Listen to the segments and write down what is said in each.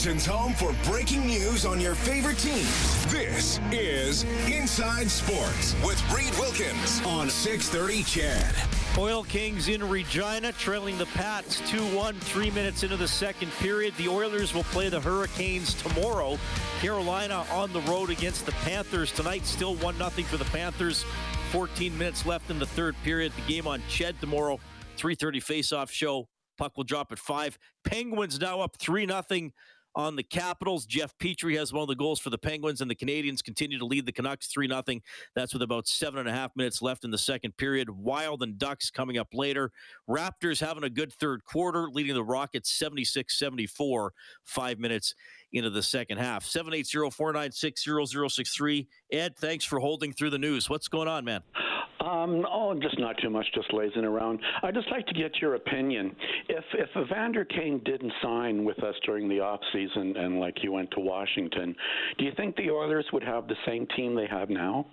Edmonton's home for breaking news on your favorite teams. This is Inside Sports with Reed Wilkins on 630 CHED. Oil Kings in Regina, trailing the Pats 2 1, three minutes into the second period. The Oilers will play the Hurricanes tomorrow. Carolina on the road against the Panthers tonight. Still 1 0 for the Panthers. 14 minutes left in the third period. The game on CHED tomorrow. 3:30 face-off show. Puck will drop at five. Penguins now up three 0 on the Capitals. Jeff Petry has one of the goals for the Penguins, and the Canadiens continue to lead the Canucks 3 0. That's with about seven and a half minutes left in the second period. Wild and Ducks coming up later. Raptors having a good third quarter, leading the Rockets 76 74, five minutes into the second half. 780 496 0063. Ed, thanks for holding through the news. What's going on, man? Um, oh, just not too much, just lazing around. I'd just like to get your opinion. If if Evander Kane didn't sign with us during the off season and like he went to Washington, do you think the Oilers would have the same team they have now?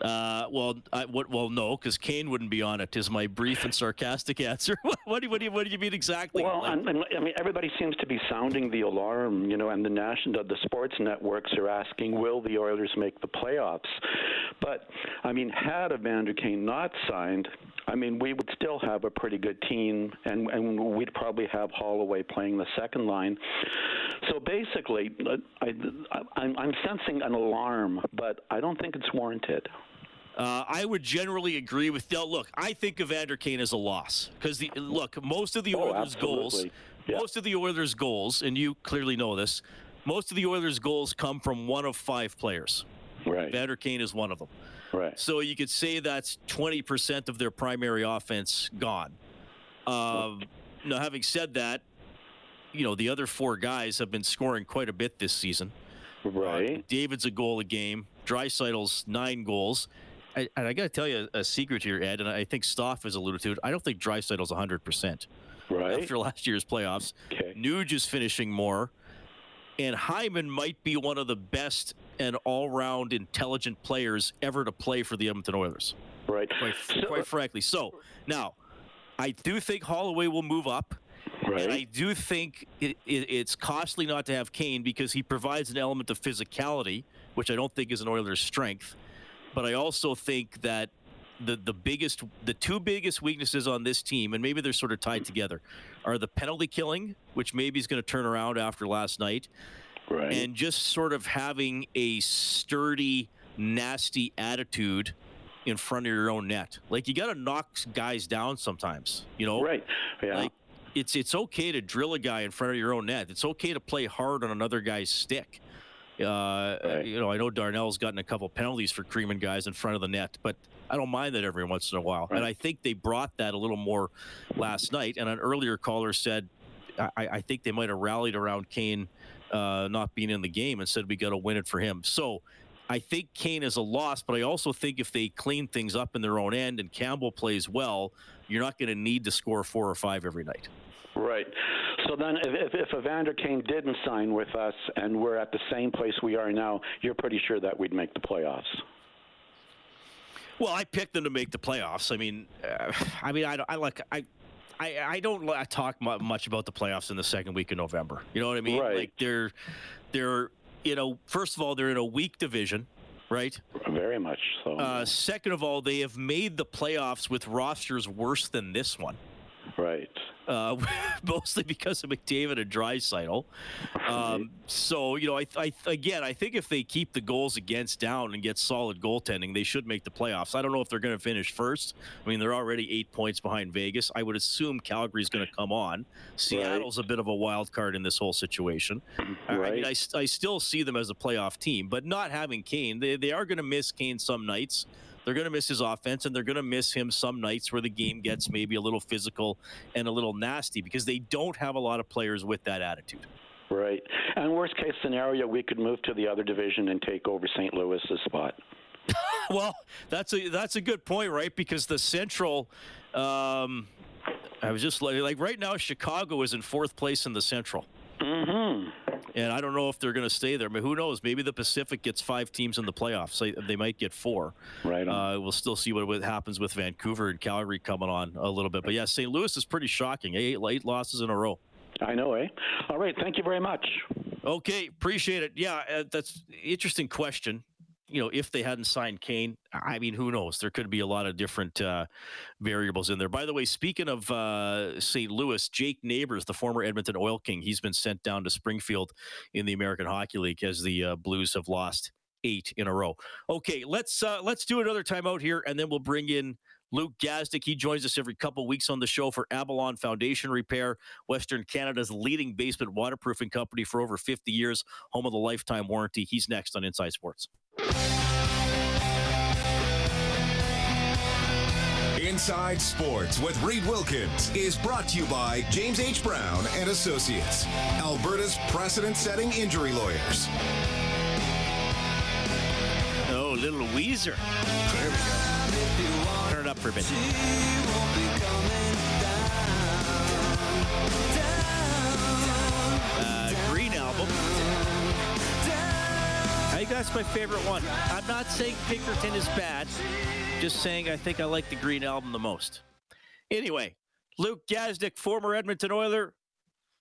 Uh, well, I, what, well, no, because Kane wouldn't be on it. Is my brief and sarcastic answer. what, do, what, do you, what do you mean exactly? Well, like, I mean, everybody seems to be sounding the alarm, you know, and the national, the sports networks are asking, will the Oilers make the playoffs? But I mean, had Evander Kane not signed, I mean, we would still have a pretty good team, and and we'd probably have Holloway playing the second line. So basically, I, I, I'm sensing an alarm, but I don't think it's warranted. Uh, I would generally agree with. Now, look, I think Evander Kane is a loss because the look most of the oh, Oilers' goals, yeah. most of the Oilers' goals, and you clearly know this. Most of the Oilers' goals come from one of five players. Right. Evander Kane is one of them. Right. So you could say that's 20% of their primary offense gone. Um, now, having said that, you know the other four guys have been scoring quite a bit this season. Right. Uh, David's a goal a game. Draisaitl's nine goals. I, and I got to tell you a, a, secret here, Ed, and I think Stoff has alluded to it. I don't think Draisaitl's 100%. Right. After last year's playoffs. Okay. Nuge is finishing more. And Hyman might be one of the best and all round intelligent players ever to play for the Edmonton Oilers. Right. Quite, quite uh, frankly. So, now, I do think Holloway will move up. Right. And I do think it, it, it's costly not to have Kane because he provides an element of physicality, which I don't think is an Oilers' strength. But I also think that the the biggest, the two biggest weaknesses on this team, and maybe they're sort of tied together, are the penalty killing, which maybe is going to turn around after last night, right. and just sort of having a sturdy, nasty attitude in front of your own net. Like you got to knock guys down sometimes, you know. Right. Yeah. Like it's it's okay to drill a guy in front of your own net. It's okay to play hard on another guy's stick. Uh, right. You know, I know Darnell's gotten a couple penalties for creaming guys in front of the net, but I don't mind that every once in a while. Right. And I think they brought that a little more last night. And an earlier caller said, I, I think they might have rallied around Kane uh, not being in the game and said we got to win it for him. So I think Kane is a loss, but I also think if they clean things up in their own end and Campbell plays well, you're not going to need to score four or five every night. Right. So then, if, if, if Evander Kane didn't sign with us and we're at the same place we are now, you're pretty sure that we'd make the playoffs. Well, I picked them to make the playoffs. I mean, uh, I mean, I, I like I. I, I don't talk much about the playoffs in the second week of November. You know what I mean? Right. Like they're, they're, you know, first of all, they're in a weak division, right? Very much so. Uh, second of all, they have made the playoffs with rosters worse than this one. Right. Uh, mostly because of McDavid and Draisaitl. Um, so you know, I, I again, I think if they keep the goals against down and get solid goaltending, they should make the playoffs. I don't know if they're going to finish first. I mean, they're already eight points behind Vegas. I would assume Calgary's going to come on. Seattle's right. a bit of a wild card in this whole situation. Right. I mean, I, I still see them as a playoff team, but not having Kane, they, they are going to miss Kane some nights. They're going to miss his offense, and they're going to miss him some nights where the game gets maybe a little physical and a little nasty because they don't have a lot of players with that attitude. Right. And worst case scenario, we could move to the other division and take over St. Louis's spot. well, that's a that's a good point, right? Because the Central, um, I was just like, like right now, Chicago is in fourth place in the Central. Mm-hmm. And I don't know if they're going to stay there. I mean, who knows? Maybe the Pacific gets five teams in the playoffs. They might get four. Right. Uh, we'll still see what, what, happens with Vancouver and Calgary coming on a little bit. But yeah, St. Louis is pretty shocking. Eight, eight losses in a row. I know, eh? All right. Thank you very much. Okay. Appreciate it. Yeah, uh, that's interesting question you know, if they hadn't signed Kane, I mean, who knows? There could be a lot of different uh, variables in there. By the way, speaking of uh, St. Louis, Jake Neighbours, the former Edmonton Oil King, he's been sent down to Springfield in the American Hockey League as the uh, Blues have lost eight in a row. Okay, let's uh, let's do another timeout here, and then we'll bring in Luke Gazdic. He joins us every couple weeks on the show for Avalon Foundation Repair, Western Canada's leading basement waterproofing company for over 50 years, home of the lifetime warranty. He's next on Inside Sports. Inside Sports with Reed Wilkins is brought to you by James H. Brown and Associates, Alberta's precedent-setting injury lawyers. Oh, little Weezer. There we go. Turn it up for a bit. Think that's my favorite one. I'm not saying Pinkerton is bad. Just saying I think I like the Green album the most. Anyway, Luke Gazdic, former Edmonton Oiler,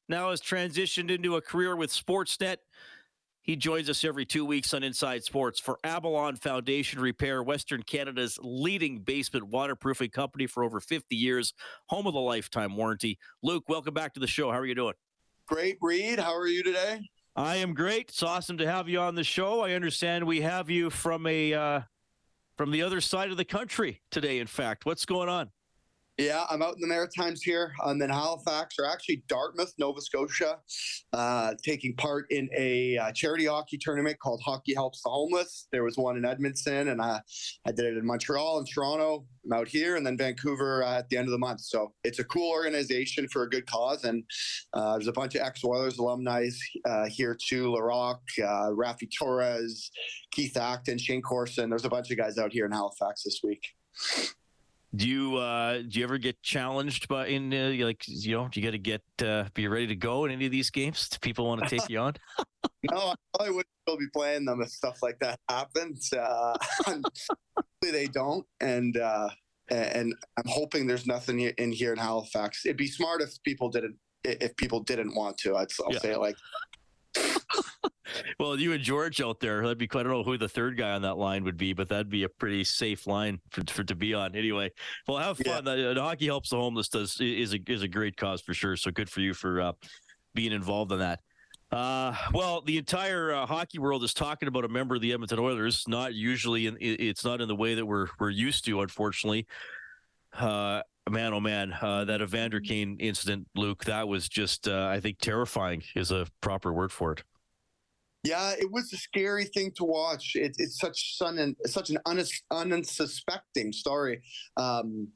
now has transitioned into a career with Sportsnet. He joins us every two weeks on Inside Sports for Avalon Foundation Repair, Western Canada's leading basement waterproofing company for over 50 years, home of the lifetime warranty. Luke, welcome back to the show. How are you doing? Great, Reed. How are you today? I am great. It's awesome to have you on the show. I understand we have you from a uh, from the other side of the country today. In fact, what's going on? Yeah, I'm out in the Maritimes here. I'm in Halifax, or actually Dartmouth, Nova Scotia, uh, taking part in a uh, charity hockey tournament called Hockey Helps the Homeless. There was one in Edmonton, and I, I did it in Montreal and Toronto. I'm out here, and then Vancouver uh, at the end of the month. So it's a cool organization for a good cause, and uh, there's a bunch of ex-Oilers alumni uh, here too. Laraque, uh, Raffi Torres, Keith Acton, Shayne Corson. There's a bunch of guys out here in Halifax this week. Do you uh, do you ever get challenged by in uh, like you know you got to get uh, be ready to go in any of these games? Do people want to take you on? no, I probably would still be playing them if stuff like that happens. Uh, they don't, and uh, and I'm hoping there's nothing in here in Halifax. It'd be smart if people didn't if people didn't want to. I'd I'll yeah. say it like well, you and George out there, that'd be quite. I don't know who the third guy on that line would be, but that'd be a pretty safe line for, for to be on. Anyway, well, have fun. Yeah. The, the, hockey helps the homeless does is a is a great cause for sure. So good for you for uh, being involved in that. Uh, well, the entire uh, hockey world is talking about a member of the Edmonton Oilers. Not usually, in, it's not in the way that we're we're used to, unfortunately. Uh, man, oh man, uh, that Evander Kane incident, Luke, that was just, uh, I think, terrifying is a proper word for it. Yeah, it was a scary thing to watch. It, it's such sun such an unsuspecting story. Um,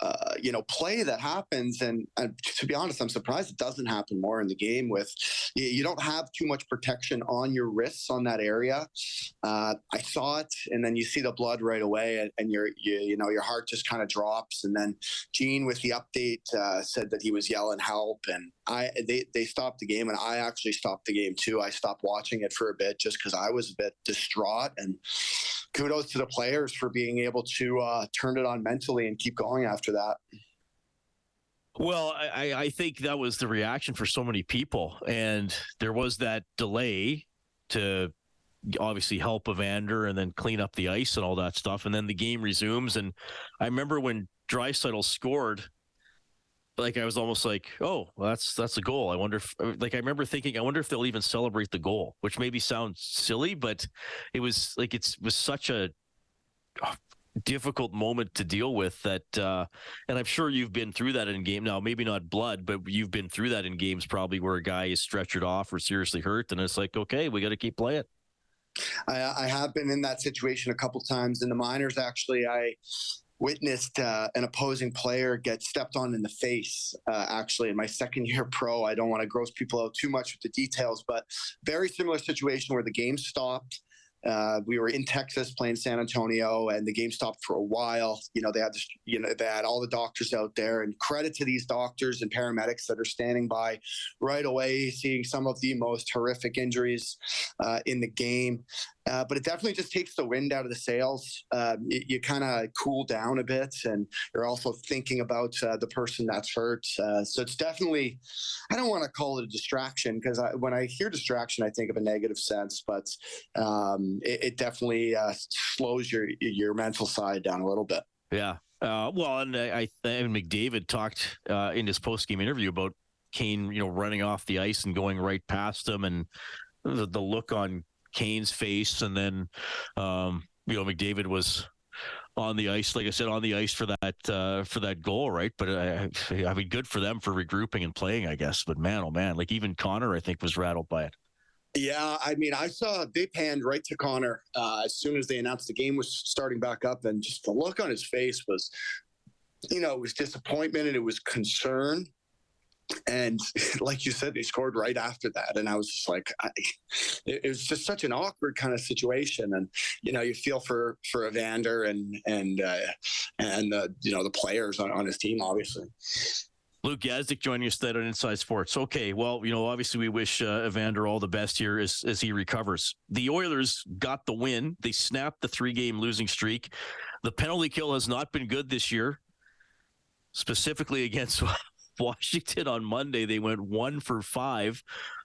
uh, you know play that happens and, and, to be honest i'm surprised it doesn't happen more in the game with you, you don't have too much protection on your wrists on that area uh, i saw it and then you see the blood right away and, and your you, you know your heart just kind of drops and then Gene with the update uh, said that he was yelling help and i they, they stopped the game and i actually stopped the game too i stopped watching it for a bit just because i was a bit distraught and kudos to the players for being able to uh, turn it on mentally and keep going after that. Well, I, I think that was the reaction for so many people, and there was that delay to obviously help Evander and then clean up the ice and all that stuff, and then the game resumes. And I remember when Draisaitl scored, like I was almost like, oh, well, that's that's a goal. I wonder if like I remember thinking, I wonder if they'll even celebrate the goal, which maybe sounds silly, but it was like it was such a difficult moment to deal with that uh and i'm sure you've been through that in game now maybe not blood but you've been through that in games probably where a guy is stretchered off or seriously hurt and it's like okay we got to keep playing I, I have been in that situation a couple times in the minors actually i witnessed uh, an opposing player get stepped on in the face uh, actually in my second year pro i don't want to gross people out too much with the details but very similar situation where the game stopped Uh, we were in Texas playing San Antonio, and the game stopped for a while. You know, they had, this, you know, they had all the doctors out there, and credit to these doctors and paramedics that are standing by right away, seeing some of the most horrific injuries uh, in the game. Uh, but it definitely just takes the wind out of the sails. Um, you, you kind of cool down a bit, and you're also thinking about uh, the person that's hurt. Uh, so it's definitely, I don't want to call it a distraction because when I hear distraction, I think of a negative sense, but um, it, it, definitely uh, slows your your mental side down a little bit. Yeah. Uh, well, and I, I and McDavid talked in his post game interview about Kane, you know, running off the ice and going right past him, and the, the look on Kane's face, and then um, you know McDavid was on the ice, like I said, on the ice for that uh, for that goal, right? But I, I mean, good for them for regrouping and playing, I guess. But man, oh man, like even Connor, I think was rattled by it. Yeah, I mean, I saw they panned right to Connor uh, as soon as they announced the game was starting back up, and just the look on his face was, you know, it was disappointment and it was concern and like you said, they scored right after that, and I was just like, I, it, it, was just such an awkward kind of situation, and you know, you feel for for Evander and and uh, and uh, you know the players on, on his team, obviously. Luke Gazdic joining us today on Inside Sports. Okay, well, you know, obviously we wish uh, Evander all the best here as as he recovers. The Oilers got the win; they snapped the three game losing streak. The penalty kill has not been good this year, specifically against Washington on Monday. They went one for five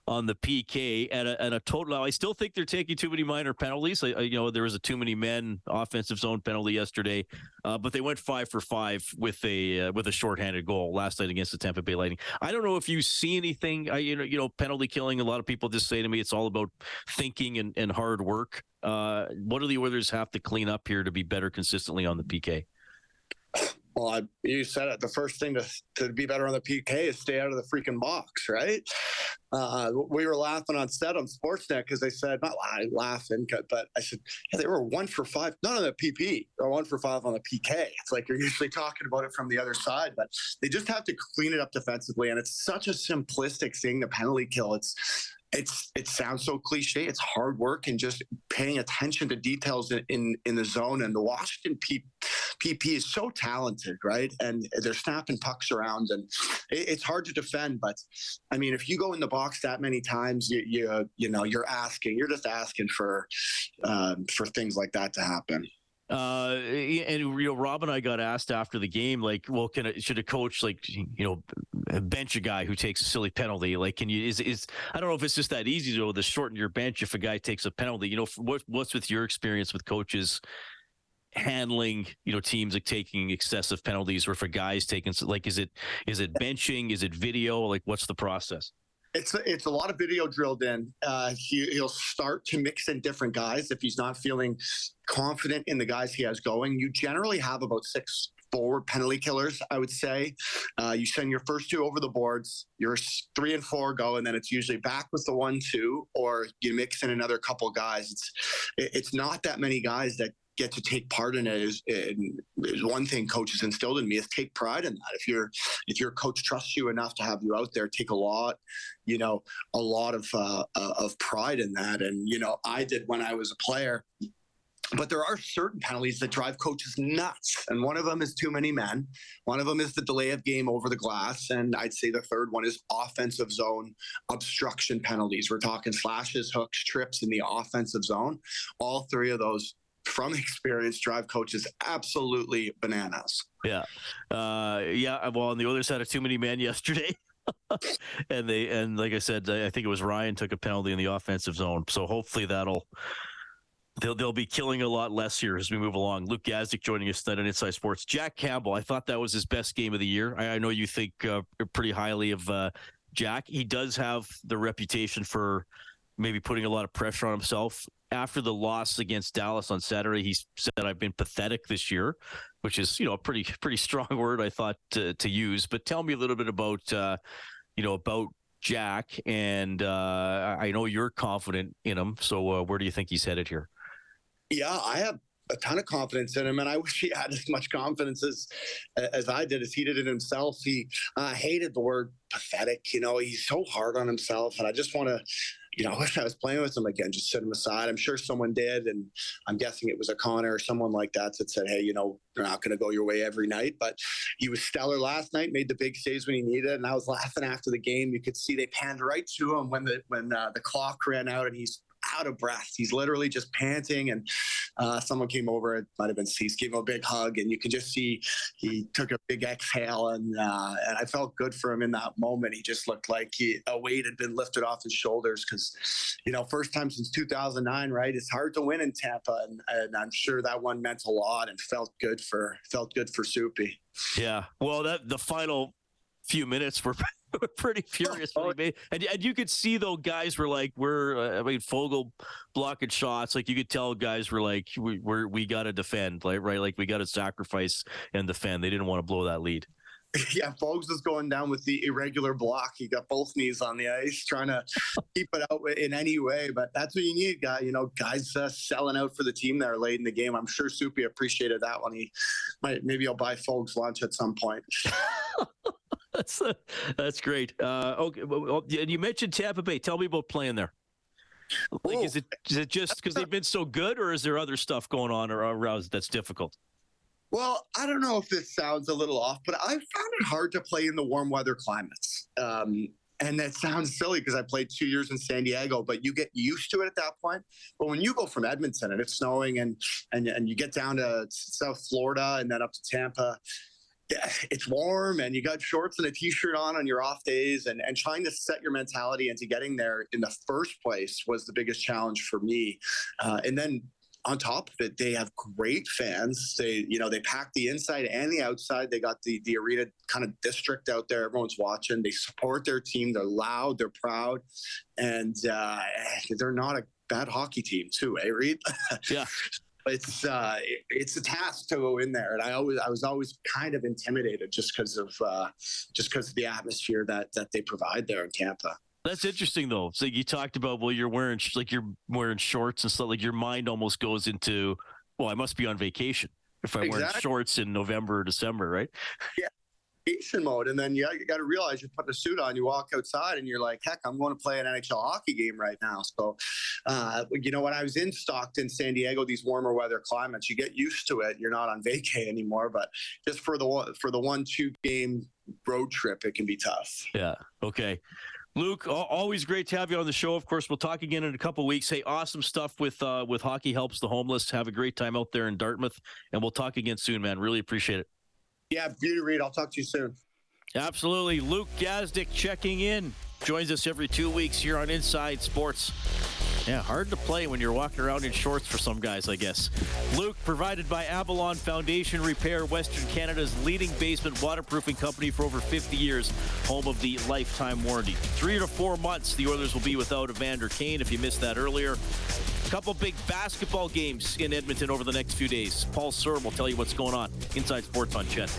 on the PK and a, and a total. I still think they're taking too many minor penalties. I, you know, there was a too many men offensive zone penalty yesterday, uh, but they went five for five with a uh, with a shorthanded goal last night against the Tampa Bay Lightning. I don't know if you see anything. I, you know, you know, penalty killing. A lot of people just say to me, it's all about thinking and, and hard work. Uh, what do the Oilers have to clean up here to be better consistently on the PK? Well, I, you said it. The first thing to, to be better on the PK is stay out of the freaking box, right? Uh, we were laughing on set on Sportsnet because they said, not laughing, but I said, yeah, they were one for five, not on the PP, or one for five on the PK. It's like you're usually talking about it from the other side, but they just have to clean it up defensively. And it's such a simplistic thing, the penalty kill. It's it's it sounds so cliche. It's hard work and just paying attention to details in in, in the zone. And the Washington P, PP is so talented, right? And they're snapping pucks around, and it, it's hard to defend. But I mean, if you go in the box that many times, you you, you know you're asking, you're just asking for um, for things like that to happen. Uh, and you know, Rob and I got asked after the game, like, well, can a, should a coach like you know bench a guy who takes a silly penalty? Like, can you is is I don't know if it's just that easy though to shorten your bench if a guy takes a penalty. You know, what what's with your experience with coaches handling you know teams like taking excessive penalties, or a guy's taking like is it is it benching? Is it video? Like, what's the process? It's it's a lot of video drilled in. Uh, he, he'll start to mix in different guys if he's not feeling confident in the guys he has going. You generally have about six forward penalty killers, I would say. Uh, you send your first two over the boards, your three and four go, and then it's usually back with the one, two, or you mix in another couple guys. It's it's not that many guys that get to take part in it is, is, one thing coaches instilled in me is take pride in that. If your if your coach trusts you enough to have you out there, take a lot, you know, a lot of uh, uh, of pride in that. And you know, I did when I was a player. But there are certain penalties that drive coaches nuts. And one of them is too many men. One of them is the delay of game over the glass. And I'd say the third one is offensive zone obstruction penalties. We're talking slashes, hooks, trips in the offensive zone. All three of those from experience drive coaches absolutely bananas. Yeah. Uh, yeah. Well, on the other side of too many men yesterday. and they and like I said, I think it was Ryan took a penalty in the offensive zone. So hopefully that'll they'll they'll be killing a lot less here as we move along. Luke Gazdic joining us tonight on Inside Sports. Jack Campbell, I thought that was his best game of the year. I, I know you think uh, pretty highly of uh, Jack. He does have the reputation for maybe putting a lot of pressure on himself after the loss against Dallas on Saturday, he said, "I've been pathetic this year," which is you know a pretty pretty strong word I thought to, to use. But tell me a little bit about uh, you know about Jack, and uh, I know you're confident in him. So uh, where do you think he's headed here? Yeah, I have a ton of confidence in him, and I wish he had as much confidence as as I did, as he did it himself. He uh, hated the word pathetic. You know, he's so hard on himself, and I just want to you know, I wish I was playing with him again, just sit him aside. I'm sure someone did. And I'm guessing it was a Connor or someone like that that said, hey, you know, you're not going to go your way every night. But he was stellar last night, made the big saves when he needed. And I was laughing after the game. You could see they panned right to him when the when uh, the clock ran out and he's out of breath. He's literally just panting. And uh, someone came over. It might have been Cease, gave him a big hug, and you can just see he took a big exhale. And uh, and I felt good for him in that moment. He just looked like he, a weight had been lifted off his shoulders because, you know, first time since 2009, right? It's hard to win in Tampa, and, and I'm sure that one meant a lot and felt good for felt good for Soupy. Yeah. Well, that the final few minutes were pretty furious when he made, and, and you could see though guys were like, we're, uh, I mean, Foegele blocking shots. Like you could tell guys were like, we, we're, we got to defend, like, right? Like we got to sacrifice and defend. They didn't want to blow that lead. Yeah, Fogs is going down with the irregular block. He got both knees on the ice, trying to keep it out in any way. But that's what you need, guy. You know, guys uh, selling out for the team there late in the game. I'm sure Soupy appreciated that one. He might maybe I'll buy Fogs lunch at some point. That's that's great. Uh, okay, and you mentioned Tampa Bay. Tell me about playing there. Like, is it is it just because they've been so good, or is there other stuff going on around that's difficult? Well, I don't know if this sounds a little off, but I found it hard to play in the warm weather climates. Um, and that sounds silly because I played two years in San Diego, but you get used to it at that point. But when you go from Edmonton and it's snowing and and, and you get down to South Florida and then up to Tampa, it's warm and you got shorts and a t-shirt on on your off days and, and trying to set your mentality into getting there in the first place was the biggest challenge for me uh, and then on top of it, they have great fans. They, you know, they pack the inside and the outside. They got the the arena kind of district out there. Everyone's watching. They support their team. They're loud. They're proud, and uh, they're not a bad hockey team too. Eh, Reed? Yeah it's uh, it's a task to go in there, and I always I was always kind of intimidated just because of uh, just because of the atmosphere that that they provide there in Tampa. That's interesting though. So you talked about well, you're wearing like you're wearing shorts and stuff. Like your mind almost goes into well, I must be on vacation if I'm exactly. wearing shorts in November or December, right? Yeah, vacation mode. And then you, you got to realize you're putting a suit on, you walk outside, and you're like, heck, I'm going to play an NHL hockey game right now. So, uh, you know, when I was in Stockton, San Diego, these warmer weather climates, you get used to it. You're not on vacay anymore. But just for the for the one two game road trip, it can be tough. Yeah. Okay. Luke, always great to have you on the show. Of course, we'll talk again in a couple weeks. Hey, awesome stuff with uh, with Hockey Helps the Homeless. Have a great time out there in Dartmouth, and we'll talk again soon, man. Really appreciate it. Yeah, beauty Reed. I'll talk to you soon. Absolutely. Luke Gazdic checking in. Joins us every two weeks here on Inside Sports. Yeah, hard to play when you're walking around in shorts for some guys, I guess. Luke, provided by Avalon Foundation Repair, Western Canada's leading basement waterproofing company for over 50 years, home of the lifetime warranty. Three to four months, the Oilers will be without Evander Kane, if you missed that earlier. A couple big basketball games in Edmonton over the next few days. Paul Sir will tell you what's going on. Inside Sports on CHED.